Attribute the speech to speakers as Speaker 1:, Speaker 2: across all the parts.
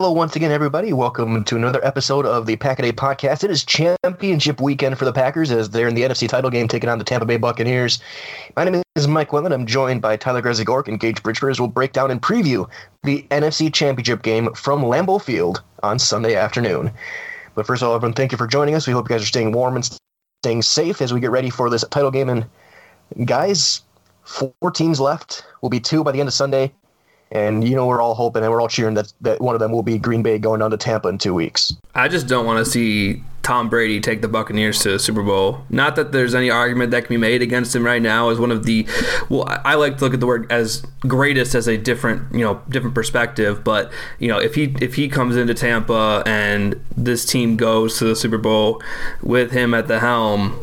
Speaker 1: Hello, once again, everybody. Welcome to another episode of the Pack a Podcast. It is championship weekend for the Packers as they're in the NFC title game taking on the Tampa Bay Buccaneers. My name is Mike Wendlandt. I'm joined by Tyler Grzegorek and Gage Bridgford as we'll break down and preview the NFC championship game from Lambeau Field on Sunday afternoon. But first of all, everyone, thank you for joining us. We hope you guys are staying warm and staying safe as we get ready for this title game. And guys, four teams left. Will be two by the end of Sunday. And you know we're all hoping and we're all cheering that, that one of them will be Green Bay going down to Tampa in two weeks.
Speaker 2: I just don't want to see Tom Brady take the Buccaneers to the Super Bowl. Not that there's any argument that can be made against him right now as one of the well, I like to look at the word as greatest as a different, you know, different perspective. But you know, if he if he comes into Tampa and this team goes to the Super Bowl with him at the helm,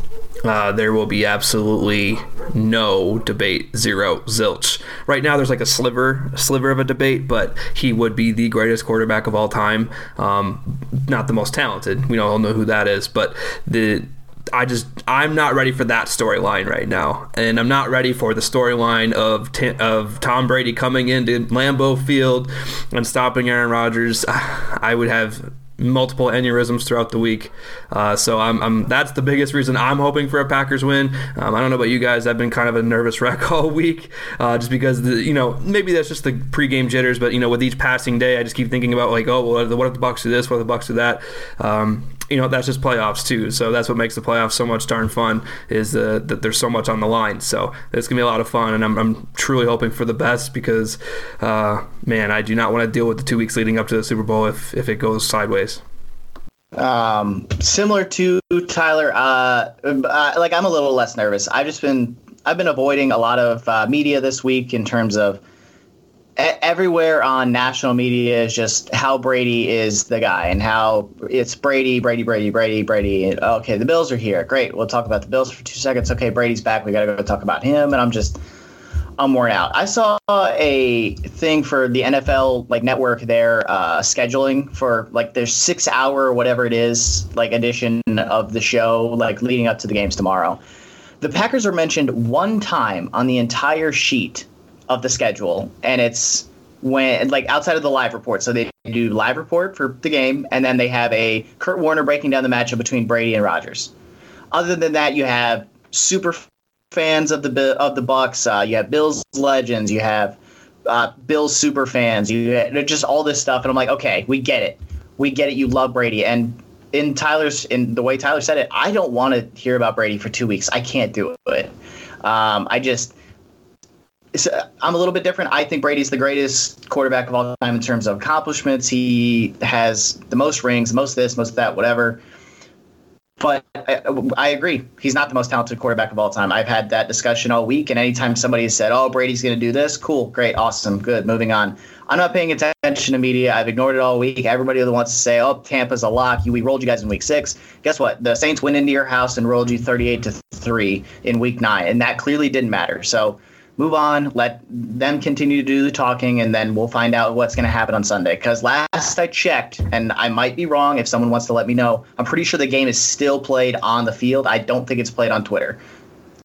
Speaker 2: uh, there will be absolutely no debate, zero, zilch. Right now, there's like a sliver, a sliver of a debate, but he would be the greatest quarterback of all time. Um, not the most talented. We all know who that is, but the I just I'm not ready for that storyline right now, and I'm not ready for the storyline of of Tom Brady coming into Lambeau Field and stopping Aaron Rodgers. I would have multiple aneurysms throughout the week. Uh, so I'm, I'm, that's the biggest reason I'm hoping for a Packers win. Um, I don't know about you guys. I've been kind of a nervous wreck all week, uh, just because the, you know maybe that's just the pregame jitters. But you know with each passing day, I just keep thinking about like, oh, well, what if the Bucks do this? What if the Bucks do that? Um, you know that's just playoffs too. So that's what makes the playoffs so much darn fun is uh, that there's so much on the line. So it's gonna be a lot of fun, and I'm, I'm truly hoping for the best because, uh, man, I do not want to deal with the two weeks leading up to the Super Bowl if if it goes sideways.
Speaker 3: Um, similar to Tyler, uh, uh, like I'm a little less nervous. I've just been I've been avoiding a lot of uh, media this week in terms of everywhere on national media is just how Brady is the guy and how it's Brady, Brady, Brady, Brady, Brady. Okay, the Bills are here. Great. We'll talk about the Bills for two seconds. Okay, Brady's back. We got to go talk about him. And I'm just, I'm worn out. I saw a thing for the NFL like network there uh, scheduling for like their six hour whatever it is like edition of the show like leading up to the games tomorrow. The Packers are mentioned one time on the entire sheet of the schedule, and it's when like outside of the live report. So they do live report for the game, and then they have a Kurt Warner breaking down the matchup between Brady and Rodgers. Other than that, you have super fans of the of the Bucks. Uh, you have Bills legends. You have uh, Bills super fans. You just all this stuff, and I'm like, okay, we get it. We get it. You love Brady, and in Tyler's in the way Tyler said it, I don't want to hear about Brady for two weeks. I can't do it. Um, I just I'm a little bit different. I think Brady's the greatest quarterback of all time in terms of accomplishments. He has the most rings, most this, most that, whatever. But I, I, agree. He's not the most talented quarterback of all time. I've had that discussion all week, and anytime somebody has said, "Oh, Brady's going to do this," cool, great, awesome, good, moving on. I'm not paying attention to media. I've ignored it all week. Everybody that wants to say, "Oh, Tampa's a lock," we rolled you guys in week six. Guess what? The Saints went into your house and rolled you 38 to three in week nine, and that clearly didn't matter. So move on, let them continue to do the talking, and then we'll find out what's going to happen on Sunday. Because last I checked, and I might be wrong if someone wants to let me know, I'm pretty sure the game is still played on the field. I don't think it's played on Twitter.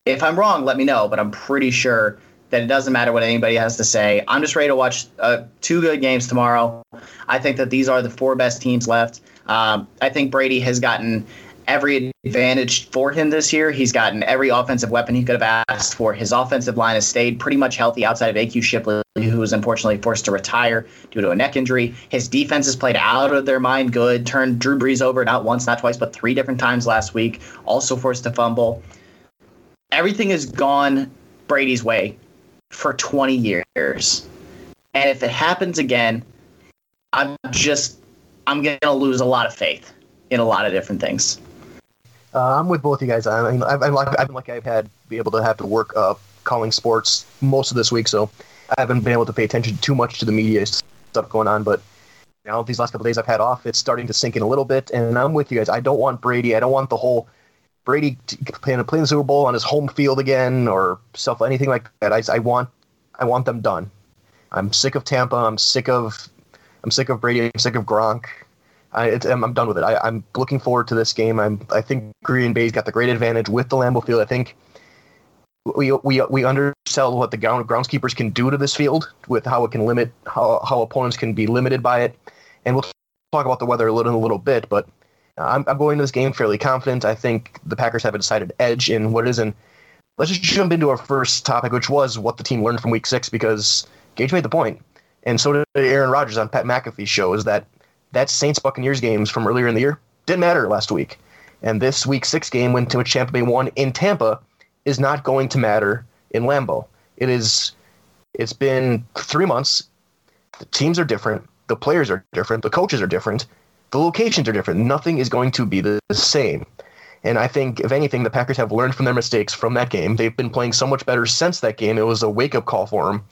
Speaker 3: If I'm wrong, let me know, but I'm pretty sure that it doesn't matter what anybody has to say. I'm just ready to watch uh, two good games tomorrow. I think that these are the four best teams left. Um, I think Brady has gotten every advantage for him this year. He's gotten every offensive weapon he could have asked for. His offensive line has stayed pretty much healthy outside of AQ Shipley, who was unfortunately forced to retire due to a neck injury. His defense has played out of their mind good, turned Drew Brees over not once, not twice, but three different times last week, also forced to fumble. Everything has gone Brady's way for 20 years. And if it happens again, I'm just I'm going to lose a lot of faith in a lot of different things.
Speaker 1: Uh, I'm with both you guys. I mean, I've, I've, I've been lucky. I've had be able to have to work uh, calling sports most of this week, so I haven't been able to pay attention too much to the media stuff going on. But you know, these last couple days I've had off, it's starting to sink in a little bit. And I'm with you guys. I don't want Brady. I don't want the whole Brady playing playing the Super Bowl on his home field again or stuff anything like that. I, I want I want them done. I'm sick of Tampa. I'm sick of I'm sick of Brady. I'm sick of Gronk. I, I'm, I'm done with it. I, I'm looking forward to this game. I'm, I think Green Bay's got the great advantage with the Lambeau Field. I think we we we undersell what the ground, groundskeepers can do to this field with how it can limit how how opponents can be limited by it, and we'll talk about the weather a little in a little bit. But I'm, I'm going to this game fairly confident. I think the Packers have a decided edge in what is in. Let's just jump into our first topic, which was what the team learned from Week Six, because Gage made the point, and so did Aaron Rodgers on Pat McAfee's show, is that that Saints Buccaneers games from earlier in the year didn't matter last week, and this Week Six game when Tampa Bay won in Tampa is not going to matter in Lambeau. It is. It's been three months. The teams are different. The players are different. The coaches are different. The locations are different. Nothing is going to be the same. And I think, if anything, the Packers have learned from their mistakes from that game. They've been playing so much better since that game. It was a wake up call for them.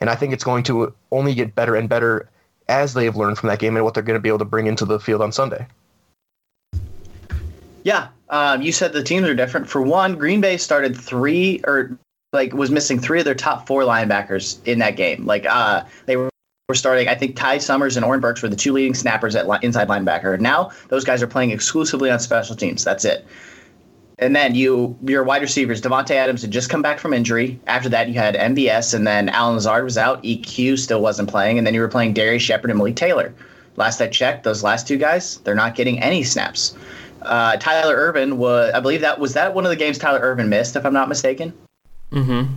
Speaker 1: And I think it's going to only get better and better as they've learned from that game and what they're going to be able to bring into the field on Sunday.
Speaker 3: Yeah, um, you said the teams are different. For one, Green Bay started three or like was missing three of their top four linebackers in that game. Like uh, they were starting. I think Ty Summers and Oren Burks were the two leading snappers at li- inside linebacker. Now those guys are playing exclusively on special teams. That's it. And then you your wide receivers, Davante Adams had just come back from injury. After that, you had MVS, and then Allen Lazard was out. EQ still wasn't playing, and then you were playing Darrius Shepherd and Malik Taylor. Last I checked, those last two guys, they're not getting any snaps. Uh, Tyler Ervin was, I believe that was that one of the games Tyler Ervin missed, if I'm not mistaken.
Speaker 2: Mm-hmm.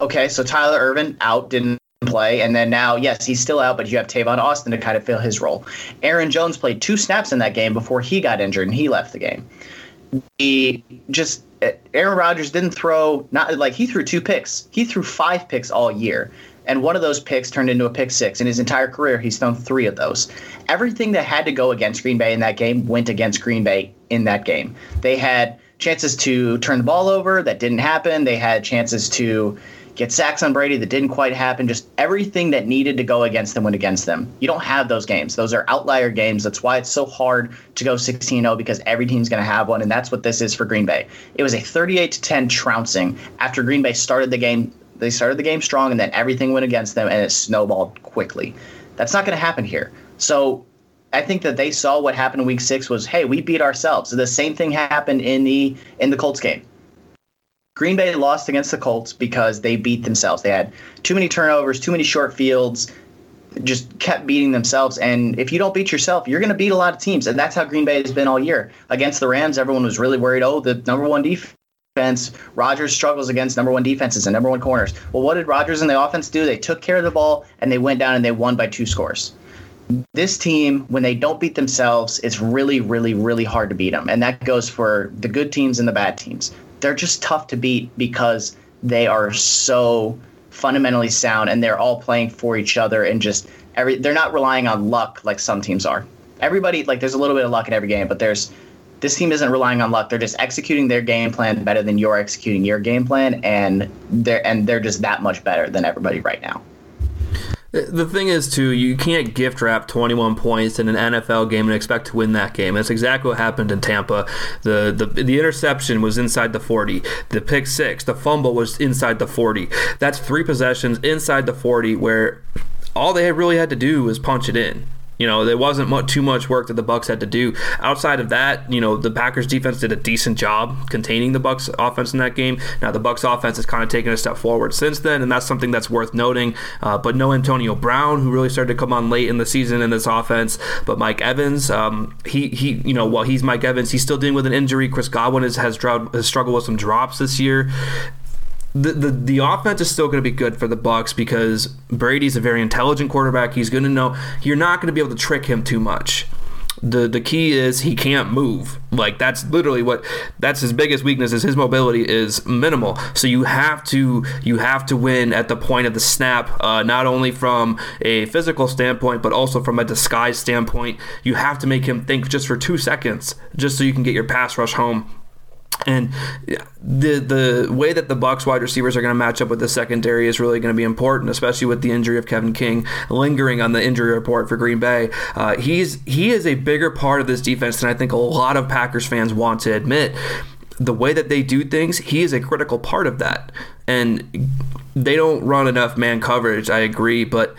Speaker 3: Okay, so Tyler Ervin out, didn't play, and then now, yes, he's still out, but you have Tavon Austin to kind of fill his role. Aaron Jones played two snaps in that game before he got injured and he left the game. He just uh, Aaron Rodgers didn't throw not like he threw two picks. He threw five picks all year. And one of those picks turned into a pick six. In his entire career, he's thrown three of those. Everything that had to go against Green Bay in that game went against Green Bay in that game. They had chances to turn the ball over that didn't happen. They had chances to get sacks on Brady that didn't quite happen. Just everything that needed to go against them went against them. You don't have those games. Those are outlier games. That's why it's so hard to go 16-0 because every team's going to have one, and that's what this is for Green Bay. It was a 38 to 10 trouncing after Green Bay started the game. They started the game strong, and then everything went against them, and it snowballed quickly. That's not going to happen here. So I think that they saw what happened in Week Six was, hey, we beat ourselves. So The same thing happened in the in the Colts game. Green Bay lost against the Colts because they beat themselves. They had too many turnovers, too many short fields, just kept beating themselves. And if you don't beat yourself, you're going to beat a lot of teams. And that's how Green Bay has been all year. Against the Rams, everyone was really worried. Oh, the number one defense. Rodgers struggles against number one defenses and number one corners. Well, what did Rodgers and the offense do? They took care of the ball and they went down and they won by two scores. This team, when they don't beat themselves, it's really, really, really hard to beat them. And that goes for the good teams and the bad teams they're just tough to beat because they are so fundamentally sound and they're all playing for each other and just every they're not relying on luck like some teams are. Everybody like there's a little bit of luck in every game, but there's this team isn't relying on luck. They're just executing their game plan better than you're executing your game plan and they're and they're just that much better than everybody right now.
Speaker 2: The thing is, too, you can't gift wrap 21 points in an NFL game and expect to win that game. That's exactly what happened in Tampa. The, the the interception was inside the 40. The pick six, the fumble was inside the 40. That's three possessions inside the 40 where all they really had to do was punch it in. You know, there wasn't much, too much work that the Bucks had to do. Outside of that, you know, the Packers defense did a decent job containing the Bucks offense in that game. Now the Bucks offense has kind of taken a step forward since then, and that's something that's worth noting. Uh, but no Antonio Brown, who really started to come on late in the season in this offense. But Mike Evans, um, he he, you know, while he's Mike Evans, he's still dealing with an injury. Chris Godwin has has, has struggled with some drops this year the, the the offense is still going to be good for the Bucks because Brady's a very intelligent quarterback. He's going to know you're not going to be able to trick him too much. The the key is he can't move. Like that's literally what that's his biggest weakness is his mobility is minimal. So you have to you have to win at the point of the snap, uh, not only from a physical standpoint but also from a disguise standpoint. You have to make him think just for two seconds, just so you can get your pass rush home and the the way that the Bucks wide receivers are going to match up with the secondary is really going to be important, especially with the injury of Kevin King lingering on the injury report for Green Bay. Uh, he's he is a bigger part of this defense than I think a lot of Packers fans want to admit. The way that they do things, he is a critical part of that, and they don't run enough man coverage. I agree, but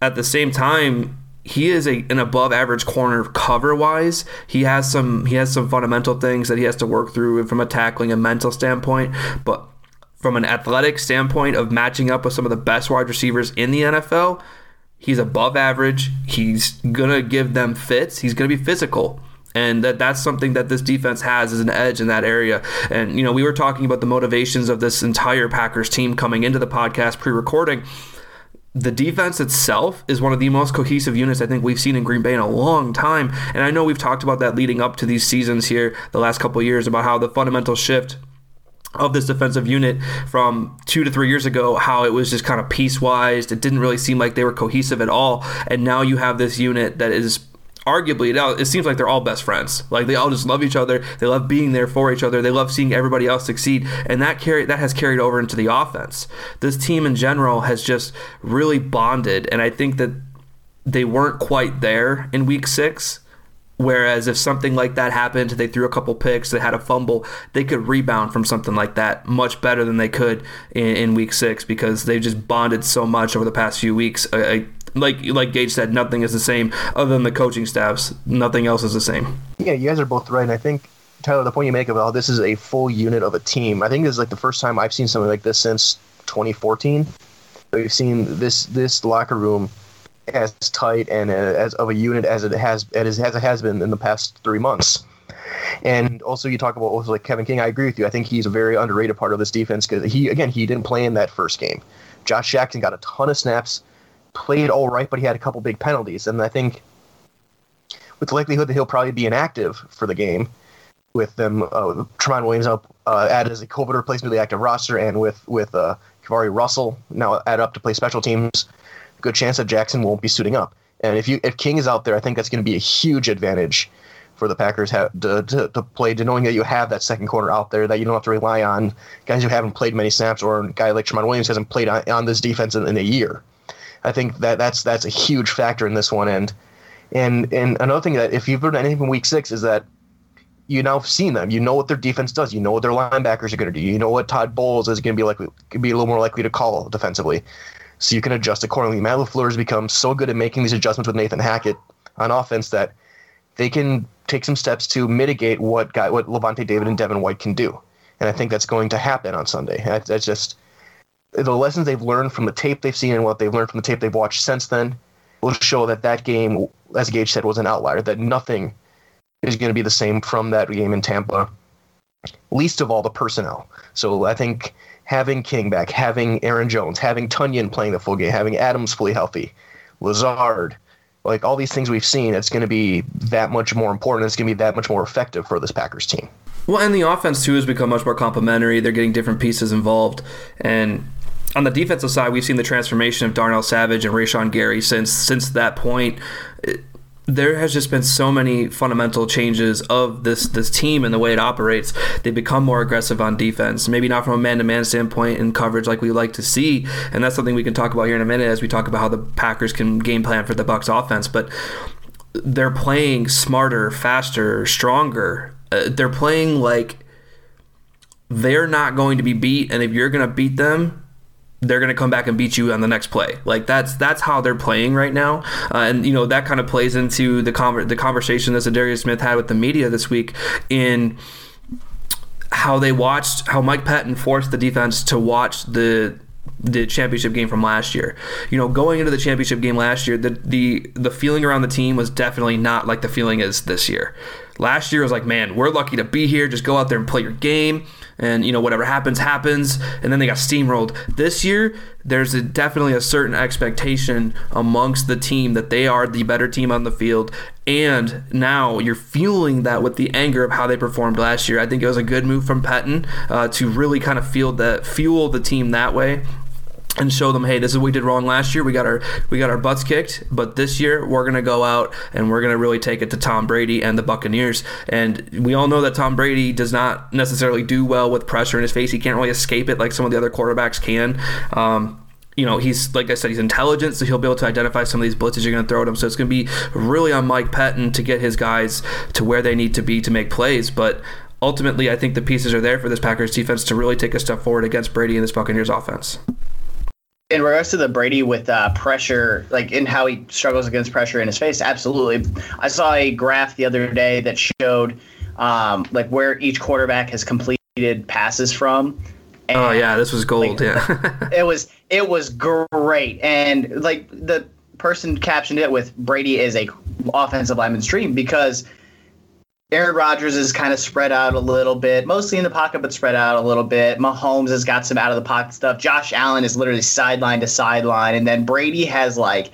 Speaker 2: at the same time, he is a an above average corner cover wise. He has some he has some fundamental things that he has to work through from a tackling and mental standpoint, but from an athletic standpoint of matching up with some of the best wide receivers in the NFL, he's above average. He's gonna give them fits. He's gonna be physical. And that that's something that this defense has as an edge in that area. And you know, we were talking about the motivations of this entire Packers team coming into the podcast pre-recording the defense itself is one of the most cohesive units I think we've seen in Green Bay in a long time. And I know we've talked about that leading up to these seasons here the last couple years about how the fundamental shift of this defensive unit from two to three years ago, how it was just kind of piecewise. It didn't really seem like they were cohesive at all. And now you have this unit that is arguably now it seems like they're all best friends. Like they all just love each other. They love being there for each other. They love seeing everybody else succeed. And that carry that has carried over into the offense. This team in general has just really bonded. And i think that they weren't quite there in week six. Whereas if something like that happened, they threw a couple picks, they had a fumble, they could rebound from something like that much better than they could in, in week six because they've just bonded so much over the past few weeks. Like like Gage said, nothing is the same other than the coaching staffs. Nothing else is the same.
Speaker 1: Yeah, you guys are both right. And I think Tyler, the point you make about this is a full unit of a team. I think this is like the first time I've seen something like this since 2014. We've seen this this locker room as tight and uh, as of a unit as it has as it has been in the past three months. And also, you talk about also like Kevin King. I agree with you. I think he's a very underrated part of this defense because he again he didn't play in that first game. Josh Jackson got a ton of snaps, played all right, but he had a couple big penalties. And I think with the likelihood that he'll probably be inactive for the game, with them uh, Tramon Williams up uh, added as a COVID replacement to the active roster, and with with uh, KeiVarae Russell now added up to play special teams good chance that Jackson won't be suiting up. And if you if King is out there, I think that's going to be a huge advantage for the Packers have, to, to, to, play, to knowing that you have that second corner out there, that you don't have to rely on guys who haven't played many snaps, or a guy like Tramon Williams hasn't played on, on this defense in, in, a year. I think that that's that's a huge factor in this one. And and and another thing that if you've learned anything from Week Six is that you now have seen them. You know what their defense does. You know what their linebackers are going to do. You know what Todd Bowles is going to be likely be a little more likely to call defensively so you can adjust accordingly. Matt LaFleur has become so good at making these adjustments with Nathan Hackett on offense that they can take some steps to mitigate what guy, what Lavonte David and Devin White can do. And I think that's going to happen on Sunday. That's just the lessons they've learned from the tape they've seen and what they've learned from the tape they've watched since then will show that that game, as Gage said, was an outlier. That nothing is going to be the same from that game in Tampa. Least of all the personnel. So I think having King back, having Aaron Jones, having Tonyan playing the full game, having Adams fully healthy, Lazard, like all these things we've seen, it's going to be that much more important. It's going to be that much more effective for this Packers team.
Speaker 2: Well, and the offense too has become much more complementary. They're getting different pieces involved, and on the defensive side, we've seen the transformation of Darnell Savage and Rashan Gary since since that point. There has just been so many fundamental changes of this this team and the way it operates. They become more aggressive on defense, maybe not from a man to man standpoint in coverage like we like to see, and that's something we can talk about here in a minute as we talk about how the Packers can game plan for the Bucks offense. But they're playing smarter, faster, stronger. Uh, they're playing like they're not going to be beat, and if you're going to beat them, they're going to come back and beat you on the next play. Like that's that's how they're playing right now, uh, and you know that kind of plays into the conver- the conversation that Za'Darius Smith had with the media this week in how they watched how Mike Pettine forced the defense to watch the the championship game from last year. You know, going into the championship game last year, the the the feeling around the team was definitely not like the feeling is this year. Last year was like, man, we're lucky to be here. Just go out there and play your game. And you know whatever happens happens. And then they got steamrolled. This year there's a, definitely a certain expectation amongst the team that they are the better team on the field. And now you're fueling that with the anger of how they performed last year. I think it was a good move from Pettine uh, to really kind of feel that fuel the team that way and show them, hey, this is what we did wrong last year. We got our we got our butts kicked, but this year we're gonna go out and we're gonna really take it to Tom Brady and the Buccaneers. And we all know that Tom Brady does not necessarily do well with pressure in his face. He can't really escape it like some of the other quarterbacks can. Um, you know, he's like I said, he's intelligent, so he'll be able to identify some of these blitzes you're going to throw at him. So it's going to be really on Mike Pettine to get his guys to where they need to be to make plays. But ultimately, I think the pieces are there for this Packers defense to really take a step forward against Brady and this Buccaneers offense.
Speaker 3: In regards to the Brady with uh, pressure, like in how he struggles against pressure in his face, absolutely. I saw a graph the other day that showed um, like where each quarterback has completed passes from.
Speaker 2: And, oh yeah, this was gold. Like, yeah,
Speaker 3: it was it was great, and like the person captioned it with Brady is a offensive lineman's dream because Aaron Rodgers is kind of spread out a little bit, mostly in the pocket, but spread out a little bit. Mahomes has got some out of the pocket stuff. Josh Allen is literally sideline to sideline. And then Brady has like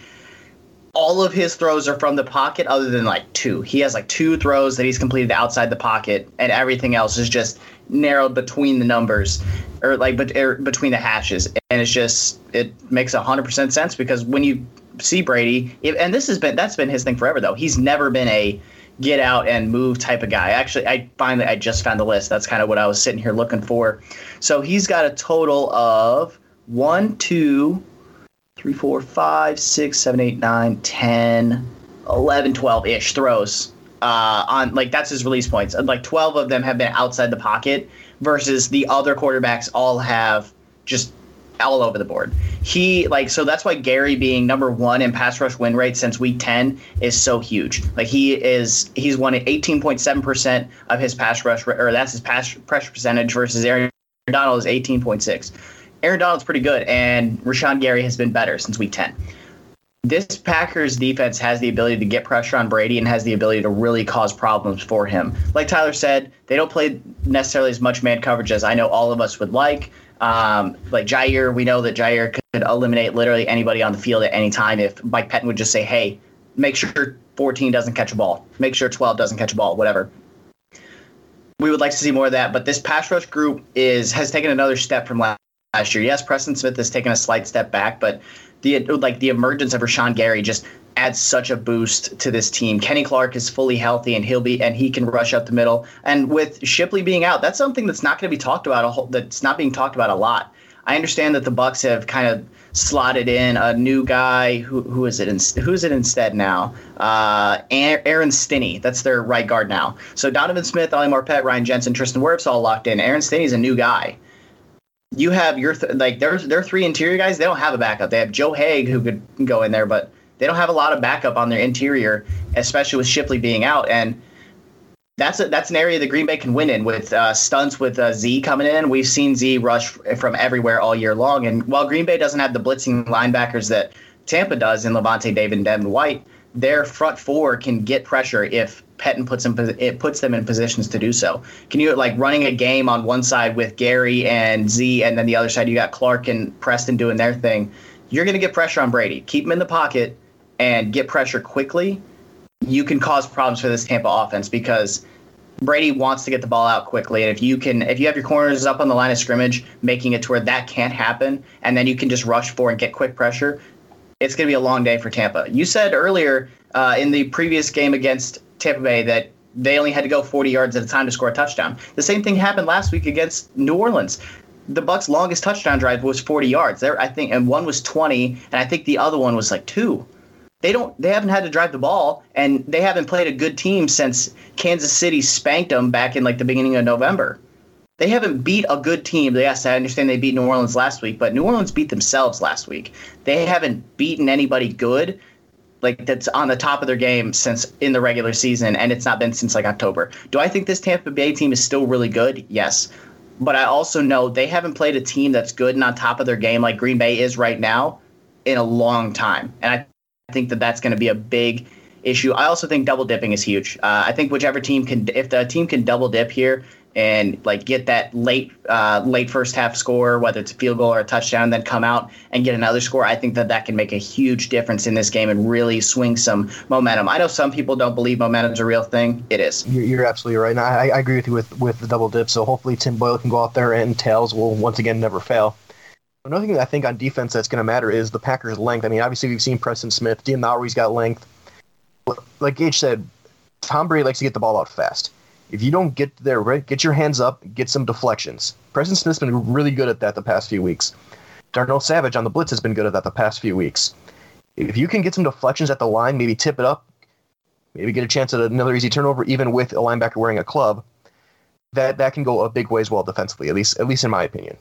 Speaker 3: all of his throws are from the pocket other than like two. He has like two throws that he's completed outside the pocket, and everything else is just narrowed between the numbers or like but er, between the hashes. And it's just, it makes 100% sense because when you see Brady, and this has been, that's been his thing forever though. He's never been a, get out and move type of guy. Actually, I finally I just found the list. That's kind of what I was sitting here looking for. So he's got a total of one, two, three, four, five, six, seven, eight, nine, 10, 11, 12 ish throws. Uh, on like that's his release points. Like 12 of them have been outside the pocket versus the other quarterbacks all have just all over the board. He like so that's why Gary being number one in pass rush win rate since week ten is so huge. Like he is he's won at eighteen point seven percent of his pass rush or that's his pass pressure percentage versus Aaron Donald is eighteen point six. Aaron Donald's pretty good, and Rashan Gary has been better since week ten. This Packers defense has the ability to get pressure on Brady and has the ability to really cause problems for him. Like Tyler said, they don't play necessarily as much man coverage as I know all of us would like. Um, like Jaire, we know that Jaire could eliminate literally anybody on the field at any time if Mike Pettine would just say, hey, make sure 14 doesn't catch a ball, make sure 12 doesn't catch a ball, whatever. We would like to see more of that, but this pass rush group is has taken another step from last year. Yes, Preston Smith has taken a slight step back, but the like the emergence of Rashan Gary just adds such a boost to this team. Kenny Clark is fully healthy and he'll be and he can rush up the middle. And with Shipley being out, that's something that's not going to be talked about a whole, that's not being talked about a lot. I understand that the Bucks have kind of slotted in a new guy. Who who is it? In, who is it instead now? Uh, Aaron Stinnie, That's their right guard now. So Donovan Smith, Ali Marpet, Ryan Jensen, Tristan Wirfs all locked in. Aaron Stinnie's a new guy. You have your th- like there's their three interior guys. They don't have a backup. They have Joe Haeg who could go in there, but they don't have a lot of backup on their interior, especially with Shipley being out. And that's a, that's an area that Green Bay can win in with uh, stunts with uh, Z coming in. We've seen Z rush from everywhere all year long. And while Green Bay doesn't have the blitzing linebackers that Tampa does in Lavonte David and Devin White, their front four can get pressure if Pettine puts them it puts them in positions to do so. Can you like running a game on one side with Gary and Z, and then the other side you got Clark and Preston doing their thing? You're going to get pressure on Brady. Keep him in the pocket and get pressure quickly, you can cause problems for this Tampa offense because Brady wants to get the ball out quickly. And if you can, if you have your corners up on the line of scrimmage, making it to where that can't happen, and then you can just rush for and get quick pressure, it's going to be a long day for Tampa. You said earlier uh, in the previous game against Tampa Bay that they only had to go 40 yards at a time to score a touchdown. The same thing happened last week against New Orleans. The Bucks' longest touchdown drive was 40 yards. There, I think, and one was 20, and I think the other one was like two they don't they haven't had to drive the ball and they haven't played a good team since Kansas City spanked them back in like the beginning of November. They haven't beat a good team. Yes, I understand they beat New Orleans last week, but New Orleans beat themselves last week. They haven't beaten anybody good like that's on the top of their game since in the regular season and it's not been since like October. Do I think this Tampa Bay team is still really good? Yes. But I also know they haven't played a team that's good and on top of their game like Green Bay is right now in a long time. And I I think that that's going to be a big issue. I also think double dipping is huge. Uh, I think whichever team can, if the team can double dip here and like get that late, uh, late first half score, whether it's a field goal or a touchdown, then come out and get another score, I think that that can make a huge difference in this game and really swing some momentum. I know some people don't believe momentum's a real thing. It is.
Speaker 1: You're, absolutely right. And I, I agree with you with with the double dip. So hopefully Tim Boyle can go out there and tails will once again never fail. Another thing I think on defense that's going to matter is the Packers' length. I mean, obviously we've seen Preston Smith, Dean Lowry's got length. Like Gage said, Tom Brady likes to get the ball out fast. If you don't get there, right, get your hands up, get some deflections. Preston Smith's been really good at that the past few weeks. Darnell Savage on the blitz has been good at that the past few weeks. If you can get some deflections at the line, maybe tip it up, maybe get a chance at another easy turnover, even with a linebacker wearing a club, that that can go a big way as well defensively. At least, at least in my opinion.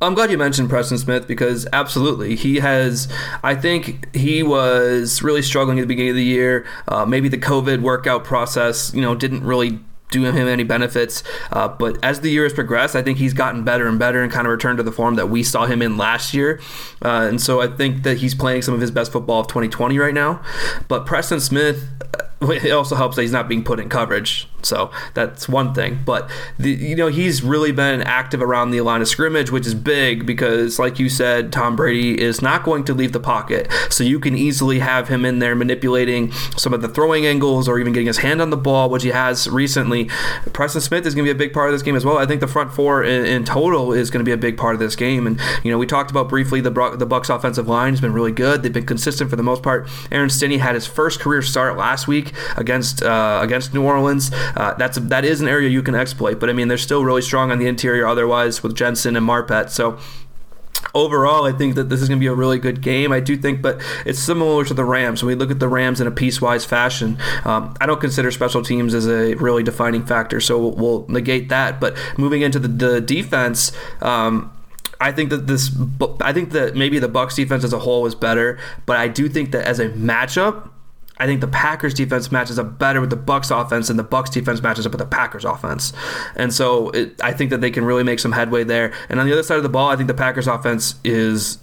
Speaker 2: I'm glad you mentioned Preston Smith because absolutely he has. I think he was really struggling at the beginning of the year. Uh, maybe the COVID workout process, you know, didn't really do him any benefits. Uh, but as the year has progressed, I think he's gotten better and better and kind of returned to the form that we saw him in last year. Uh, and so I think that he's playing some of his best football of 2020 right now. But Preston Smith, it also helps that he's not being put in coverage. So that's one thing. But the, you know he's really been active around the line of scrimmage, which is big because, like you said, Tom Brady is not going to leave the pocket. So you can easily have him in there manipulating some of the throwing angles or even getting his hand on the ball, which he has recently. Preston Smith is going to be a big part of this game as well. I think the front four in, in total is going to be a big part of this game. And you know we talked about briefly the the Bucs offensive line has been really good. They've been consistent for the most part. Aaron Stinnie had his first career start last week against uh, against New Orleans. Uh, that's that is an area you can exploit, but I mean they're still really strong on the interior otherwise with Jensen and Marpet. So overall, I think that this is going to be a really good game. I do think, but it's similar to the Rams. When we look at the Rams in a piecewise fashion, um, I don't consider special teams as a really defining factor, so we'll, we'll negate that. But moving into the, the defense. Um, I think that this, I think that maybe the Bucks defense as a whole is better, but I do think that as a matchup, I think the Packers defense matches up better with the Bucks offense, and the Bucks defense matches up with the Packers offense. And so it, I think that they can really make some headway there. And on the other side of the ball, I think the Packers offense is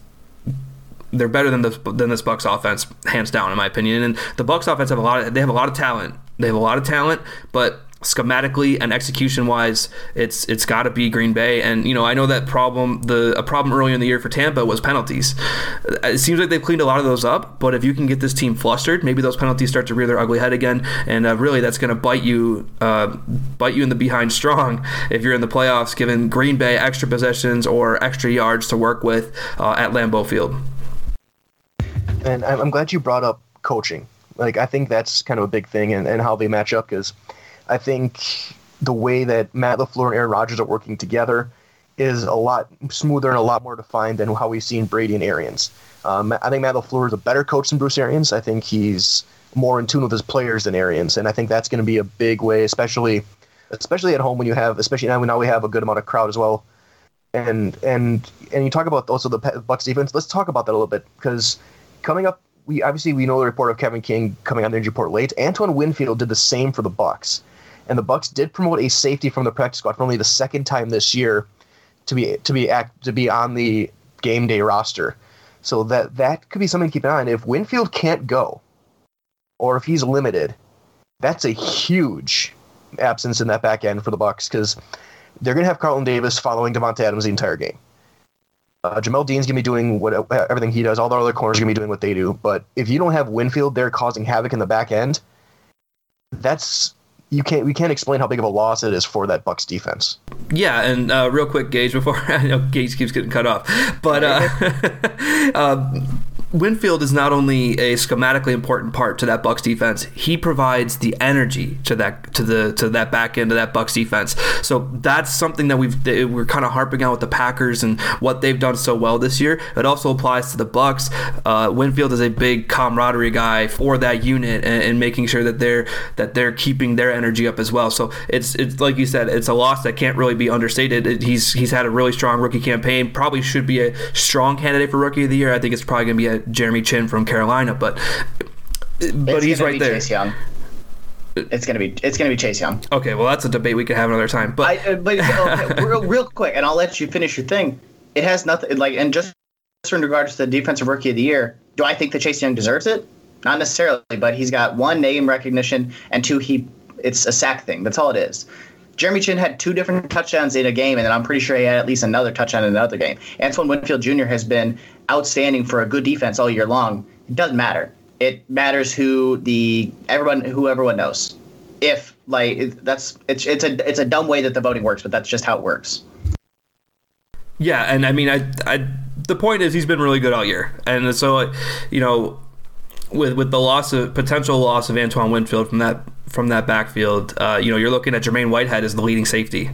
Speaker 2: they're better than this than this Bucks offense, hands down, in my opinion. And the Bucks offense have a lot of they have a lot of talent. They have a lot of talent, but schematically and execution wise, it's it's got to be Green Bay. And you know, I know that problem. The a problem earlier in the year for Tampa was penalties. It seems like they've cleaned a lot of those up. But if you can get this team flustered, maybe those penalties start to rear their ugly head again, and uh, really that's going to bite you uh, bite you in the behind strong if you're in the playoffs, given Green Bay extra possessions or extra yards to work with uh, at Lambeau Field.
Speaker 1: And I'm glad you brought up coaching. Like I think that's kind of a big thing, and, and how they match up because I think the way that Matt LaFleur and Aaron Rodgers are working together is a lot smoother and a lot more defined than how we've seen Brady and Arians. Um, I think Matt LaFleur is a better coach than Bruce Arians. I think he's more in tune with his players than Arians, and I think that's going to be a big way, especially especially at home when you have, especially now, now we have a good amount of crowd as well. And and and you talk about also the Bucks defense. Let's talk about that a little bit because coming up, we obviously we know the report of Kevin King coming on the injury report late. Antoine Winfield did the same for the Bucs and the Bucks did promote a safety from the practice squad for only the second time this year to be to be act to be on the game day roster. So that that could be something to keep an eye on. If Winfield can't go, or if he's limited, that's a huge absence in that back end for the Bucks because they're going to have Carlton Davis following Davante Adams the entire game. Uh, Jamel Dean's going to be doing what everything he does. All the other corners are going to be doing what they do. But if you don't have Winfield there causing havoc in the back end, that's you can't we can't explain how big of a loss it is for that Bucks defense.
Speaker 2: Yeah, and uh, real quick, Gage, before I know Gage keeps getting cut off, but uh, uh, Winfield is not only a schematically important part to that Bucks defense, he provides the energy to that to the to that back end of that Bucks defense. So that's something that we've we're kind of harping on with the Packers and what they've done so well this year. It also applies to the Bucks. Uh, Winfield is a big camaraderie guy for that unit and, and, making sure that they're that they're keeping their energy up as well. So it's it's like you said, it's a loss that can't really be understated. It, he's he's had a really strong rookie campaign. Probably should be a strong candidate for rookie of the year. I think it's probably going to be a Jeremy Chinn from Carolina, but but
Speaker 3: it's
Speaker 2: he's right there.
Speaker 3: Chase Young. It's gonna be it's gonna be Chase Young.
Speaker 2: Okay, well that's a debate we could have another time. But
Speaker 3: I, uh, but okay, real, real quick, and I'll let you finish your thing. It has nothing like, and just in regards to the defensive rookie of the year, do I think that Chase Young deserves it? Not necessarily, but he's got one name recognition and two he it's a sack thing. That's all it is. Jeremy Chinn had two different touchdowns in a game, and then I'm pretty sure he had at least another touchdown in another game. Antoine Winfield Jr. has been outstanding for a good defense all year long. It doesn't matter. It matters who the everyone who everyone knows. If like that's it's it's a it's a dumb way that the voting works, but that's just how it works.
Speaker 2: Yeah, and I mean, I, I the point is he's been really good all year, and so you know, with with the loss of potential loss of Antoine Winfield from that from that backfield, uh, you know, you're looking at Jermaine Whitehead as the leading safety.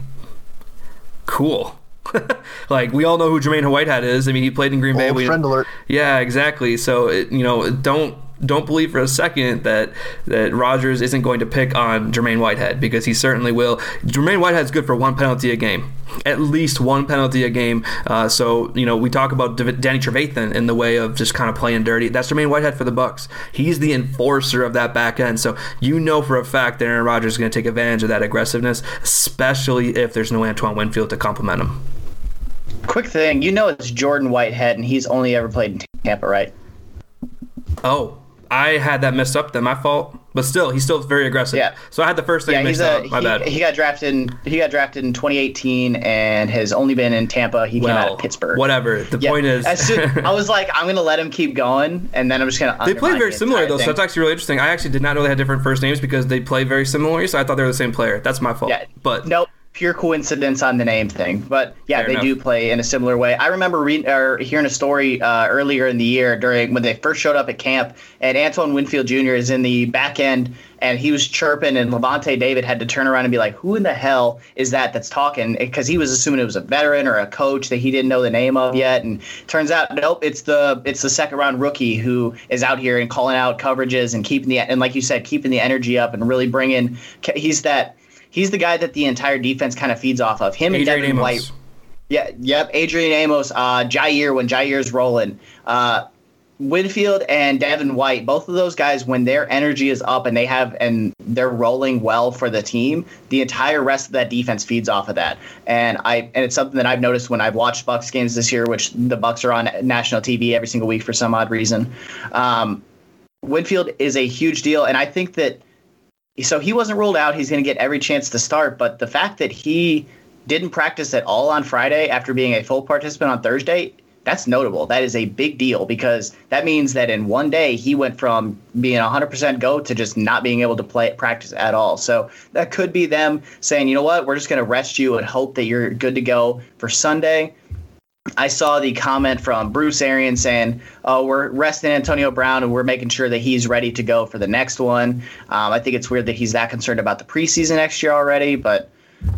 Speaker 2: Cool. like we all know who Jermaine Whitehead is. I mean, he played in Green Bay.
Speaker 1: Old
Speaker 2: we,
Speaker 1: friend alert.
Speaker 2: Yeah, exactly. So it, you know, don't don't believe for a second that that Rodgers isn't going to pick on Jermaine Whitehead because he certainly will. Jermaine Whitehead's good for one penalty a game, at least one penalty a game. Uh, so you know we talk about Danny Trevathan in the way of just kind of playing dirty. That's Jermaine Whitehead for the Bucks. He's the enforcer of that back end. So you know for a fact that Aaron Rodgers is going to take advantage of that aggressiveness, especially if there's no Antoine Winfield to complement him.
Speaker 3: Quick thing, you know it's Jordan Whitehead, and he's only ever played in Tampa, right?
Speaker 2: Oh, I had that messed up. Then my fault. But still, he's still very aggressive. Yeah. So I had the first thing yeah, mixed a, up. My
Speaker 3: he,
Speaker 2: bad.
Speaker 3: He got drafted. In, he got drafted in 2018 and has only been in Tampa. He well, came out of Pittsburgh.
Speaker 2: Whatever. The yeah. point is,
Speaker 3: soon, I was like, I'm gonna let him keep going, and then I'm just gonna.
Speaker 2: They play very similar though, thing. so that's actually really interesting. I actually did not know they had different first names because they play very similarly. So I thought they were the same player. That's my fault. Yeah. But
Speaker 3: nope pure coincidence on the name thing. But yeah, Fair they enough. do play in a similar way. I remember reading or hearing a story uh, earlier in the year during when they first showed up at camp, and Antoine Winfield Jr. is in the back end, and he was chirping, and Lavonte David had to turn around and be like, "Who in the hell is that that's talking?" Because he was assuming it was a veteran or a coach that he didn't know the name of yet, and turns out, nope, it's the it's the second round rookie who is out here and calling out coverages and keeping the and like you said, keeping the energy up and really bringing. He's that he's the guy that the entire defense kind of feeds off of. Him Adrian and Devin Amos. White. Yeah, yep. Adrian Amos, uh, Jaire when Jaire's rolling. Uh, Winfield and Devin White, both of those guys, when their energy is up and they have and they're rolling well for the team, the entire rest of that defense feeds off of that. And I and it's something that I've noticed when I've watched Bucks games this year, which the Bucks are on national TV every single week for some odd reason. Um, Winfield is a huge deal, and I think that so he wasn't ruled out. He's going to get every chance to start. But the fact that he didn't practice at all on Friday after being a full participant on Thursday, that's notable. That is a big deal because that means that in one day he went from being 100% go to just not being able to play practice at all. So that could be them saying, you know what, we're just going to rest you and hope that you're good to go for Sunday. I saw the comment from Bruce Arians saying, "Oh, we're resting Antonio Brown and we're making sure that he's ready to go for the next one." Um, I think it's weird that he's that concerned about the preseason next year already, but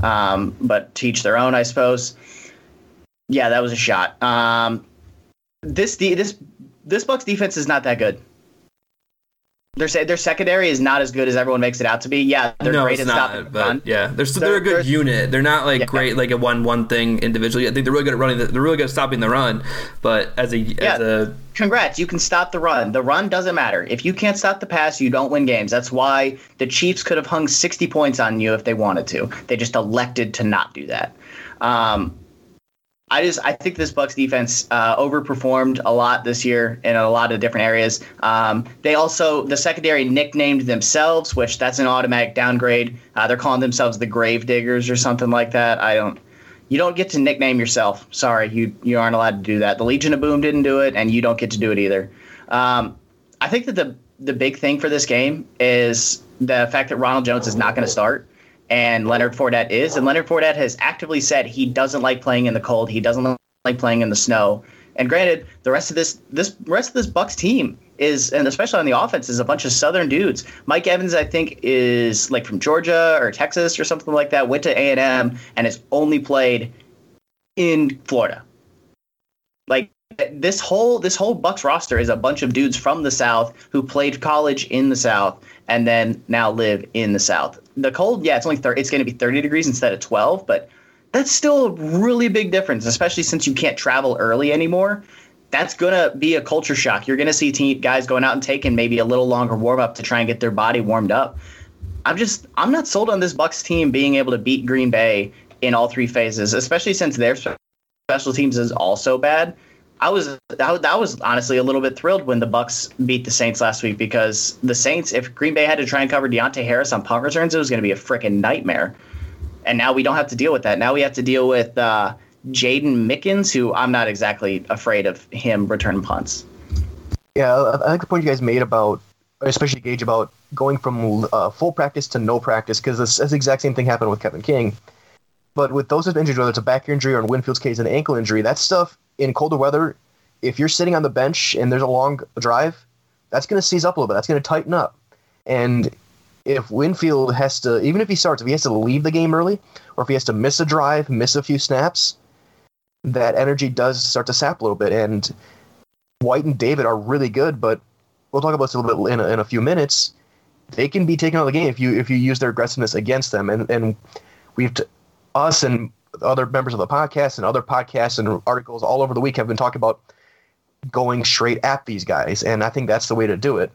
Speaker 3: um, but teach their own, I suppose. Yeah, that was a shot. Um, this this this Bucks defense is not that good. Their their secondary is not as good as everyone makes it out to be. Yeah, they're
Speaker 2: no,
Speaker 3: great
Speaker 2: at not, stopping but run. Yeah, they're, they're, they're a good they're, unit. They're not like yeah. great like a one one thing individually. I think they're really good at running. The, they're really good at stopping the run. But as a yeah, as a
Speaker 3: congrats, you can stop the run. The run doesn't matter. If you can't stop the pass, you don't win games. That's why the Chiefs could have hung sixty points on you if they wanted to. They just elected to not do that. Um, I just I think this Bucks defense uh, overperformed a lot this year in a lot of different areas. Um, they also the secondary nicknamed themselves, which that's an automatic downgrade. Uh, they're calling themselves the Grave Diggers or something like that. I don't. You don't get to nickname yourself. Sorry, you you aren't allowed to do that. The Legion of Boom didn't do it, and you don't get to do it either. Um, I think that the the big thing for this game is the fact that Ronald Jones is not going to start and Leonard Fournette is. And Leonard Fournette has actively said he doesn't like playing in the cold. He doesn't like playing in the snow. And granted, the rest of this this rest of this Bucks team is, and especially on the offense, is a bunch of Southern dudes. Mike Evans, I think, is like from Georgia or Texas or something like that. Went to A and M and has only played in Florida. Like this whole this whole Bucks roster is a bunch of dudes from the South who played college in the South and then now live in the South. The cold, yeah, it's only 30, it's going to be 30 degrees instead of 12, but that's still a really big difference, especially since you can't travel early anymore. That's going to be a culture shock. You're going to see team, guys going out and taking maybe a little longer warm up to try and get their body warmed up. I'm just I'm not sold on this Bucks team being able to beat Green Bay in all three phases, especially since their special teams is also bad. I was that was honestly a little bit thrilled when the Bucks beat the Saints last week because the Saints, if Green Bay had to try and cover Deonte Harris on punt returns, it was going to be a freaking nightmare. And now we don't have to deal with that. Now we have to deal with uh, Jaydon Mickens, who I'm not exactly afraid of him returning punts.
Speaker 1: Yeah, I like the point you guys made about, especially Gage, about going from uh, full practice to no practice, because that's the exact same thing happened with Kevin King. But with those types of injuries, whether it's a back injury or in Winfield's case, an ankle injury, that stuff in colder weather, if you're sitting on the bench and there's a long drive, that's going to seize up a little bit. That's going to tighten up. And if Winfield has to, even if he starts, if he has to leave the game early, or if he has to miss a drive, miss a few snaps, that energy does start to sap a little bit. And White and David are really good, but we'll talk about this a little bit in a, in a few minutes. They can be taken out of the game if you if you use their aggressiveness against them, and and we've t- us and other members of the podcast and other podcasts and articles all over the week have been talking about going straight at these guys, and I think that's the way to do it.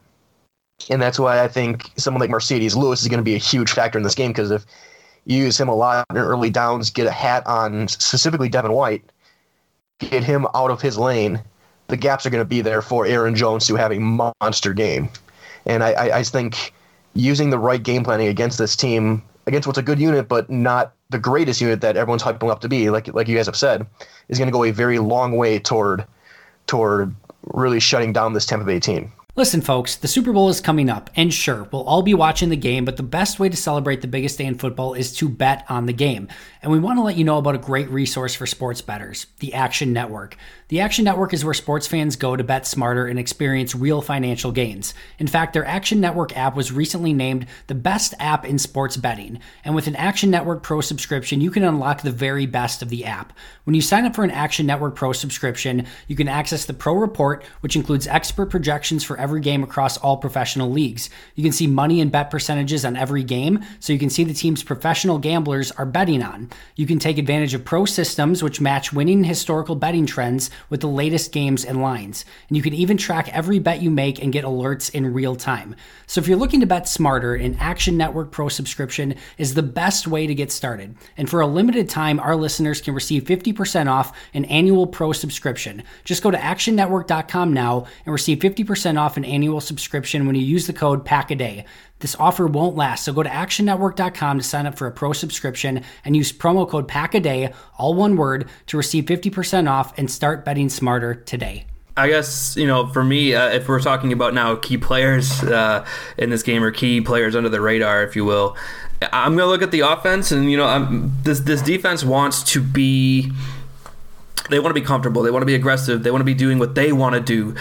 Speaker 1: And that's why I think someone like Marcedes Lewis is going to be a huge factor in this game because if you use him a lot in early downs, get a hat on specifically Devin White, get him out of his lane, the gaps are going to be there for Aaron Jones to have a monster game. And I, I, I think using the right game planning against this team, against what's a good unit, but not the greatest unit that everyone's hyping up to be, like like you guys have said, is going to go a very long way toward toward really shutting down this Tampa Bay team.
Speaker 4: Listen, folks, the Super Bowl is coming up, and sure, we'll all be watching the game, but the best way to celebrate the biggest day in football is to bet on the game. And we want to let you know about a great resource for sports bettors, the Action Network. The Action Network is where sports fans go to bet smarter and experience real financial gains. In fact, their Action Network app was recently named the best app in sports betting. And with an Action Network Pro subscription, you can unlock the very best of the app. When you sign up for an Action Network Pro subscription, you can access the Pro Report, which includes expert projections for every game across all professional leagues. You can see money and bet percentages on every game, so you can see the teams professional gamblers are betting on. You can take advantage of pro systems, which match winning historical betting trends with the latest games and lines. And you can even track every bet you make and get alerts in real time. So if you're looking to bet smarter, an Action Network Pro subscription is the best way to get started. And for a limited time, our listeners can receive 50% off an annual pro subscription. Just go to actionnetwork.com now and receive 50% off an annual subscription when you use the code PACKADAY. This offer won't last, so go to actionnetwork.com to sign up for a pro subscription and use promo code PACKADAY, all one word, to receive 50% off and start betting smarter today.
Speaker 2: I guess you know, for me, uh, if we're talking about now key players uh, in this game or key players under the radar, if you will, I'm gonna look at the offense, and you know, I'm, this this defense wants to be, they want to be comfortable, they want to be aggressive, they want to be doing what they want to do.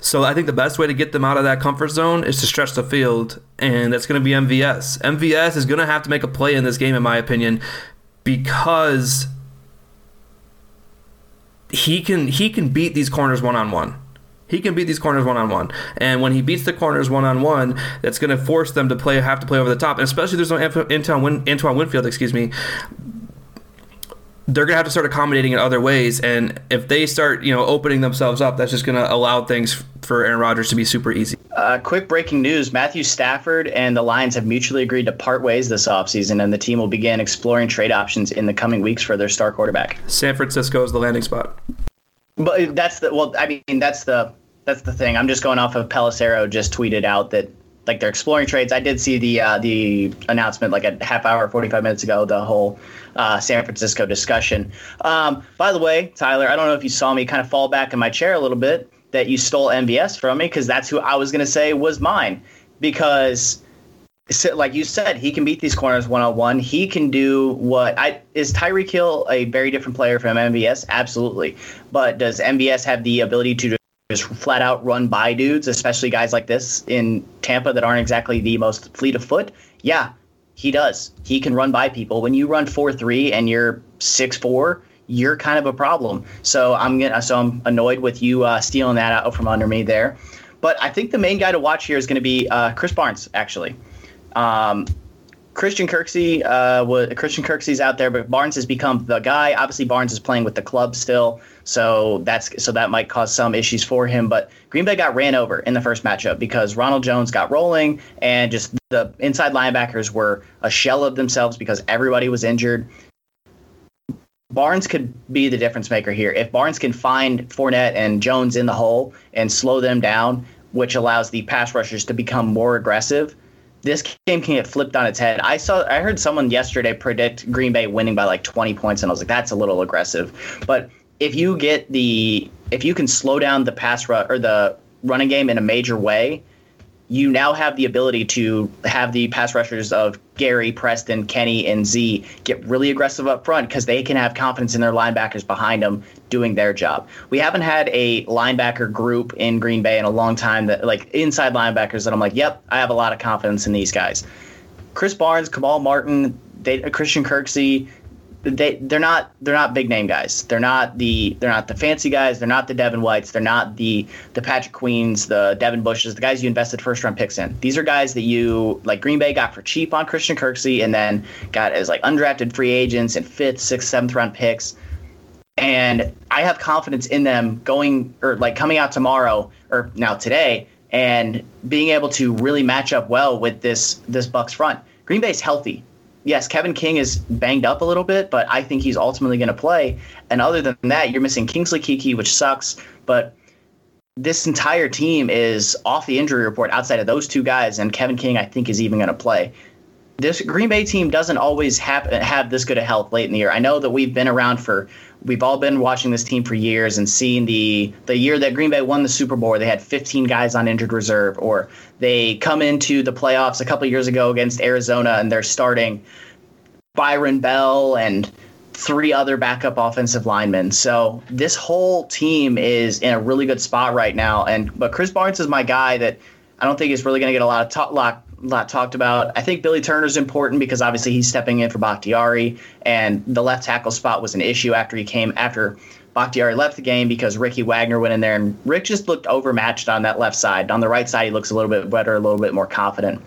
Speaker 2: So I think the best way to get them out of that comfort zone is to stretch the field, and that's going to be MVS. MVS is going to have to make a play in this game, in my opinion, because he can he can beat these corners one on one. He can beat these corners one on one, and when he beats the corners one on one, that's going to force them to play have to play over the top, and especially there's no Antoine, Antoine Winfield, excuse me. They're gonna have to start accommodating in other ways, and if they start, you know, opening themselves up, that's just gonna allow things for Aaron Rodgers to be super easy.
Speaker 3: Uh, quick breaking news Matthew Stafford and the Lions have mutually agreed to part ways this offseason, and the team will begin exploring trade options in the coming weeks for their star quarterback.
Speaker 2: San Francisco is the landing spot.
Speaker 3: But that's the well, I mean, that's the that's the thing. I'm just going off of Pelissero just tweeted out that like they're exploring trades. I did see the uh, the announcement like a half hour, 45 minutes ago. The whole uh, San Francisco discussion. Um, by the way, Tyler, I don't know if you saw me kind of fall back in my chair a little bit that you stole MVS from me because that's who I was going to say was mine. Because, like you said, he can beat these corners one on one. He can do what I is Tyreek Hill a very different player from MVS? Absolutely. But does MVS have the ability to just flat out run by dudes, especially guys like this in Tampa that aren't exactly the most fleet of foot? Yeah, he does. He can run by people. When you run four three and you're six four, you're kind of a problem. So I'm gonna, so I'm annoyed with you uh, stealing that out from under me there. But I think the main guy to watch here is going to be uh, Krys Barnes. Actually, um, Christian Kirksey, uh, was, Christian Kirksey's out there, but Barnes has become the guy. Obviously, Barnes is playing with the club still, so that's so that might cause some issues for him. But Green Bay got ran over in the first matchup because Ronald Jones got rolling, and just the inside linebackers were a shell of themselves because everybody was injured. Barnes could be the difference maker here. If Barnes can find Fournette and Jones in the hole and slow them down, which allows the pass rushers to become more aggressive, this game can get flipped on its head. I saw I heard someone yesterday predict Green Bay winning by like 20 points and I was like that's a little aggressive. But if you get the if you can slow down the pass rush or the running game in a major way, you now have the ability to have the pass rushers of Gary, Preston, Kenny, and Z get really aggressive up front because they can have confidence in their linebackers behind them doing their job. We haven't had a linebacker group in Green Bay in a long time that like inside linebackers that I'm like, yep, I have a lot of confidence in these guys. Krys Barnes, Kamal Martin, they, Christian Kirksey, they they're not they're not big name guys. They're not the they're not the fancy guys. They're not the Devin Whites. They're not the the Patrick Queens, the Devin Bushes, the guys you invested first round picks in. These are guys that you like Green Bay got for cheap on Christian Kirksey and then got as like undrafted free agents and fifth, sixth, seventh round picks. And I have confidence in them going or like coming out tomorrow or now today and being able to really match up well with this this Bucks front. Green Bay's healthy yes, Kevin King is banged up a little bit, but I think he's ultimately going to play. And other than that, you're missing Kingsley Keke, which sucks. But this entire team is off the injury report outside of those two guys, and Kevin King, I think, is even going to play. This Green Bay team doesn't always have have this good of health late in the year. I know that we've been around for we've all been watching this team for years and seeing the the year that Green Bay won the Super Bowl, they had 15 guys on injured reserve, or they come into the playoffs a couple years ago against Arizona and they're starting Byron Bell and three other backup offensive linemen. So this whole team is in a really good spot right now. And but Krys Barnes is my guy that I don't think is really going to get a lot of talk, lot lot talked about. I think Billy Turner's important because obviously he's stepping in for Bakhtiari, and the left tackle spot was an issue after he came after Bakhtiari left the game because Ricky Wagner went in there, and Rick just looked overmatched on that left side. On the right side, he looks a little bit better, a little bit more confident.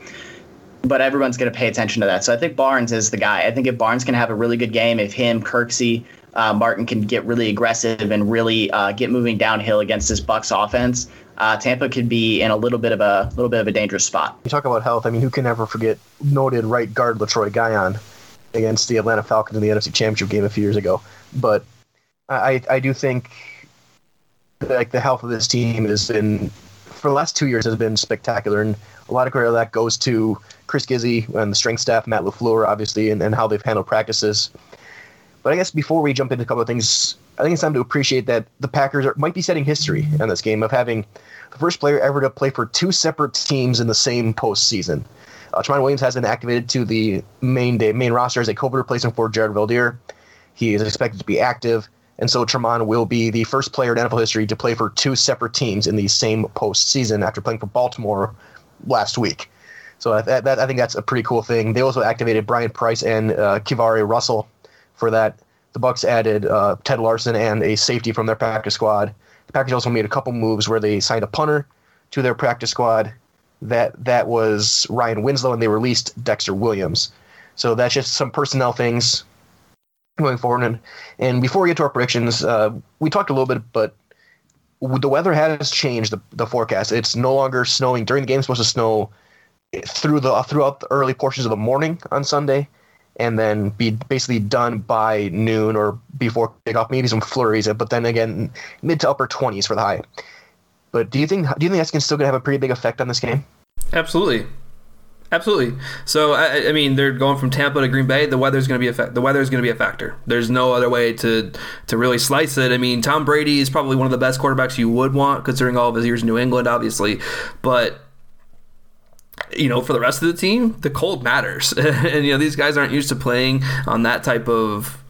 Speaker 3: But everyone's going to pay attention to that. So I think Barnes is the guy. I think if Barnes can have a really good game, if him, Kirksey, uh, Martin can get really aggressive and really uh, get moving downhill against this Bucks offense, uh, Tampa could be in a little bit of a little bit of a dangerous spot.
Speaker 1: You talk about health. I mean, who can ever forget noted right guard Letroy Guion against the Atlanta Falcons in the NFC Championship game a few years ago? But I I do think like the health of this team has been for the last two years has been spectacular, and a lot of credit of that goes to Chris Gizzi and the strength staff, Matt LaFleur, obviously, and, and how they've handled practices. But I guess before we jump into a couple of things, I think it's time to appreciate that the Packers are, might be setting history in this game of having the first player ever to play for two separate teams in the same postseason. Uh, Tramon Williams has been activated to the main day, main roster as a COVID replacement for Jared Veldheer. He is expected to be active, and so Tramon will be the first player in NFL history to play for two separate teams in the same postseason after playing for Baltimore last week. So that, that, I think that's a pretty cool thing. They also activated Brian Price and uh, KeiVarae Russell for that. The Bucks added uh, Ted Larsen and a safety from their practice squad. The Packers also made a couple moves where they signed a punter to their practice squad. That that was Ryan Winslow, and they released Dexter Williams. So that's just some personnel things going forward. And, and before we get to our predictions, uh, we talked a little bit, but the weather has changed the, the forecast. It's no longer snowing during the game. It's supposed to snow through the throughout the early portions of the morning on Sunday, and then be basically done by noon or before kickoff. Maybe some flurries, but then again, mid to upper twenties for the high. But do you think do you think that's still going to have a pretty big effect on this game?
Speaker 2: Absolutely. Absolutely. So I, I, mean, they're going from Tampa to Green Bay. The weather's going to be a fa- the weather's going to be a factor. There's no other way to to really slice it. I mean, Tom Brady is probably one of the best quarterbacks you would want, considering all of his years in New England, obviously. But you know, for the rest of the team, the cold matters, and you know these guys aren't used to playing on that type of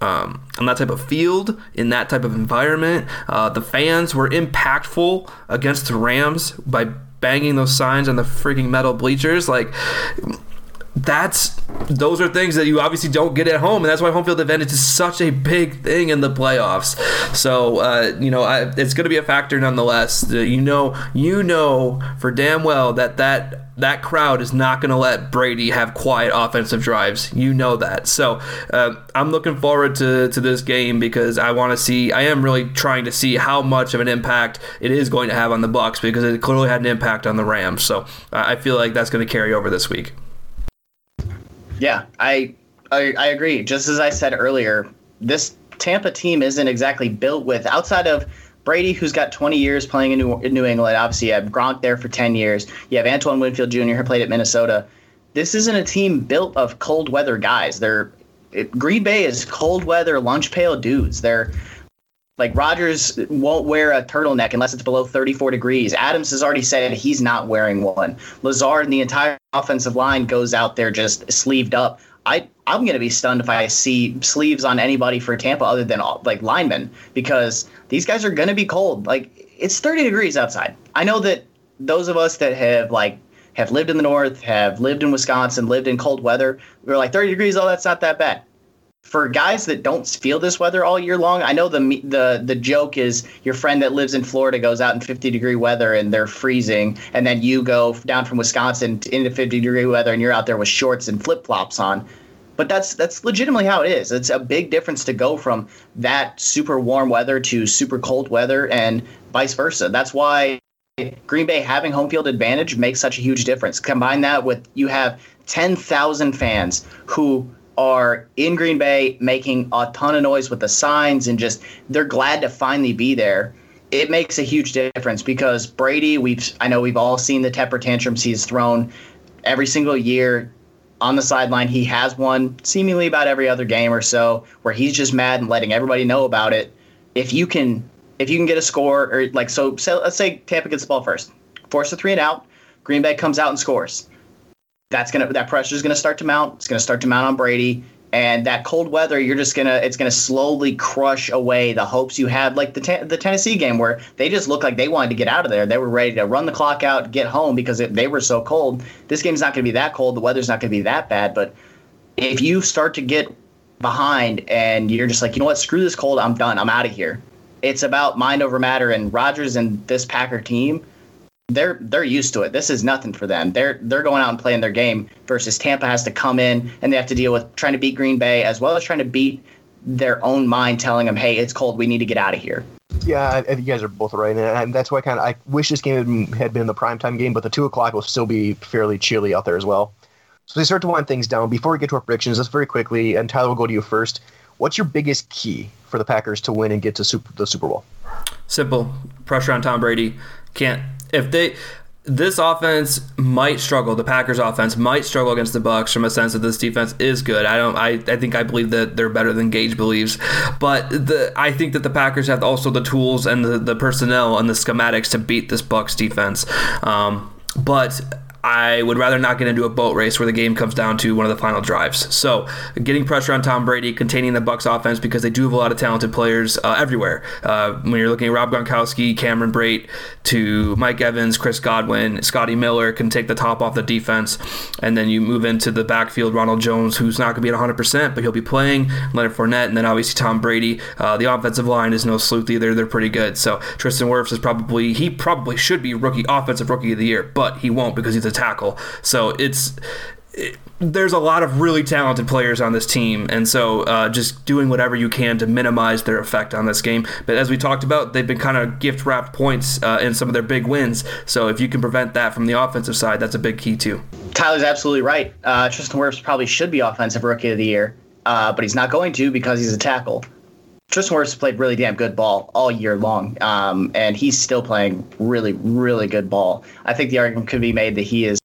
Speaker 2: um, on that type of field, in that type of environment. Uh, the fans were impactful against the Rams by banging those signs on the freaking metal bleachers. Like, that's those are things that you obviously don't get at home, and that's why home field advantage is such a big thing in the playoffs. So uh, you know I, it's going to be a factor nonetheless. You know, you know for damn well that that that crowd is not going to let Brady have quiet offensive drives. You know that. So uh, I'm looking forward to, to this game because I want to see. I am really trying to see how much of an impact it is going to have on the Bucks because it clearly had an impact on the Rams. So uh, I feel like that's going to carry over this week.
Speaker 3: Yeah, I, I I agree. Just as I said earlier, this Tampa team isn't exactly built with outside of Brady, who's got 20 years playing in New, in New England. Obviously, you have Gronk there for 10 years. You have Antoine Winfield Jr., who played at Minnesota. This isn't a team built of cold weather guys. They're it, Green Bay is cold weather lunch pail dudes. They're like Rodgers won't wear a turtleneck unless it's below 34 degrees. Adams has already said he's not wearing one. Lazard and the entire offensive line goes out there just sleeved up. I I'm gonna be stunned if I see sleeves on anybody for Tampa other than like linemen because these guys are gonna be cold. Like it's 30 degrees outside. I know that those of us that have like have lived in the north, have lived in Wisconsin, lived in cold weather, we're like 30 degrees. Oh, that's not that bad. For guys that don't feel this weather all year long, I know the the the joke is your friend that lives in Florida goes out in 50 degree weather and they're freezing, and then you go down from Wisconsin into 50 degree weather and you're out there with shorts and flip flops on. But that's that's legitimately how it is. It's a big difference to go from that super warm weather to super cold weather and vice versa. That's why Green Bay having home field advantage makes such a huge difference. Combine that with you have 10,000 fans who are in Green Bay making a ton of noise with the signs and just they're glad to finally be there. It makes a huge difference because Brady, we've I know we've all seen the temper tantrums he's thrown every single year on the sideline. He has one seemingly about every other game or so where he's just mad and letting everybody know about it. If you can if you can get a score or like so, so let's say Tampa gets the ball first, force a three and out, Green Bay comes out and scores that's gonna that pressure is gonna start to mount. It's gonna start to mount on Brady, and that cold weather, you're just gonna it's gonna slowly crush away the hopes you had. Like the the Tennessee game where they just looked like they wanted to get out of there. They were ready to run the clock out, get home because it, they were so cold. This game's not gonna be that cold. The weather's not gonna be that bad. But if you start to get behind and you're just like, you know what, screw this cold, I'm done, I'm out of here. It's about mind over matter, and Rodgers and this Packer team they're they're used to it. This is nothing for them. They're they're going out and playing their game versus Tampa has to come in and they have to deal with trying to beat Green Bay as well as trying to beat their own mind telling them, "Hey, it's cold. We need to get out of here."
Speaker 1: Yeah, I, think you guys are both right, and that's why I kind of I wish this game had been the primetime game, but the two o'clock will still be fairly chilly out there as well. So they start to wind things down. Before we get to our predictions, let's very quickly, and Tyler will go to you first. What's your biggest key for the Packers to win and get to super, the Super Bowl?
Speaker 2: Simple pressure on Tom Brady. Can't if they this offense might struggle. The Packers offense might struggle against the Bucks from a sense that this defense is good. I don't. I, I think I believe that they're better than Gage believes, but the I think that the Packers have also the tools and the, the personnel and the schematics to beat this Bucks defense. Um, but I would rather not get into a boat race where the game comes down to one of the final drives. So, getting pressure on Tom Brady, containing the Bucks offense because they do have a lot of talented players uh, everywhere. Uh, when you're looking at Rob Gronkowski, Cameron Brate, to Mike Evans, Chris Godwin, Scotty Miller can take the top off the defense, and then you move into the backfield. Ronald Jones, who's not going to be at 100, percent but he'll be playing. Leonard Fournette, and then obviously Tom Brady. Uh, the offensive line is no sleuth either; they're pretty good. So Tristan Wirfs is probably he probably should be rookie offensive rookie of the year, but he won't because he's a tackle. So it's it, there's a lot of really talented players on this team, and so uh, just doing whatever you can to minimize their effect on this game. But as we talked about, they've been kind of gift wrapped points uh, in some of their big wins. So if you can prevent that from the offensive side, that's a big key too.
Speaker 3: Tyler's absolutely right. Uh, Tristan Wirfs probably should be offensive rookie of the year, uh, but he's not going to because he's a tackle. Tristan Wirfs played really damn good ball all year long, um, and he's still playing really, really good ball. I think the argument could be made that he is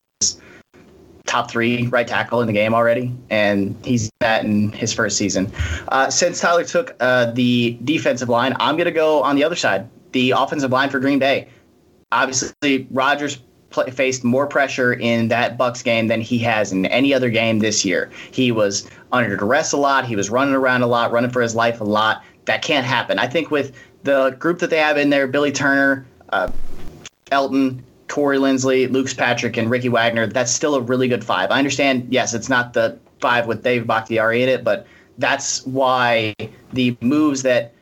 Speaker 3: top three right tackle in the game already, and he's that in his first season. Uh, since Tyler took uh, the defensive line, I'm going to go on the other side, the offensive line for Green Bay. Obviously, Rodgers play, faced more pressure in that Bucks game than he has in any other game this year. He was under duress a lot. He was running around a lot, running for his life a lot. That can't happen. I think with the group that they have in there, Billy Turner, uh, Elgton, Corey Linsley, Luke Patrick, and Ricky Wagner, that's still a really good five. I understand, yes, it's not the five with Dave Bakhtiari in it, but that's why the moves that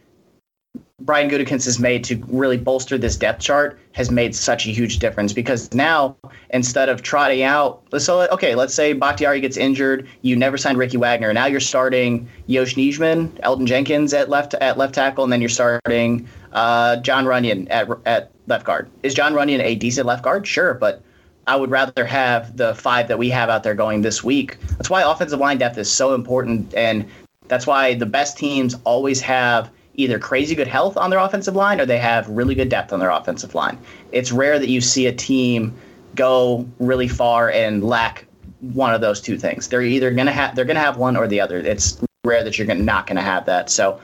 Speaker 3: Brian Gutekunst has made to really bolster this depth chart has made such a huge difference because now instead of trotting out, so okay, let's say Bakhtiari gets injured, you never signed Ricky Wagner, now you're starting Yosh Nijman, Elgton Jenkins at left at left tackle, and then you're starting uh, Jon Runyan at at left guard. Is Jon Runyan a decent left guard? Sure, but I would rather have the five that we have out there going this week. That's why offensive line depth is so important, and that's why the best teams always have either crazy good health on their offensive line or they have really good depth on their offensive line. It's rare that you see a team go really far and lack one of those two things. They're either gonna have they're gonna have one or the other. It's rare that you're gonna, not gonna have that. So,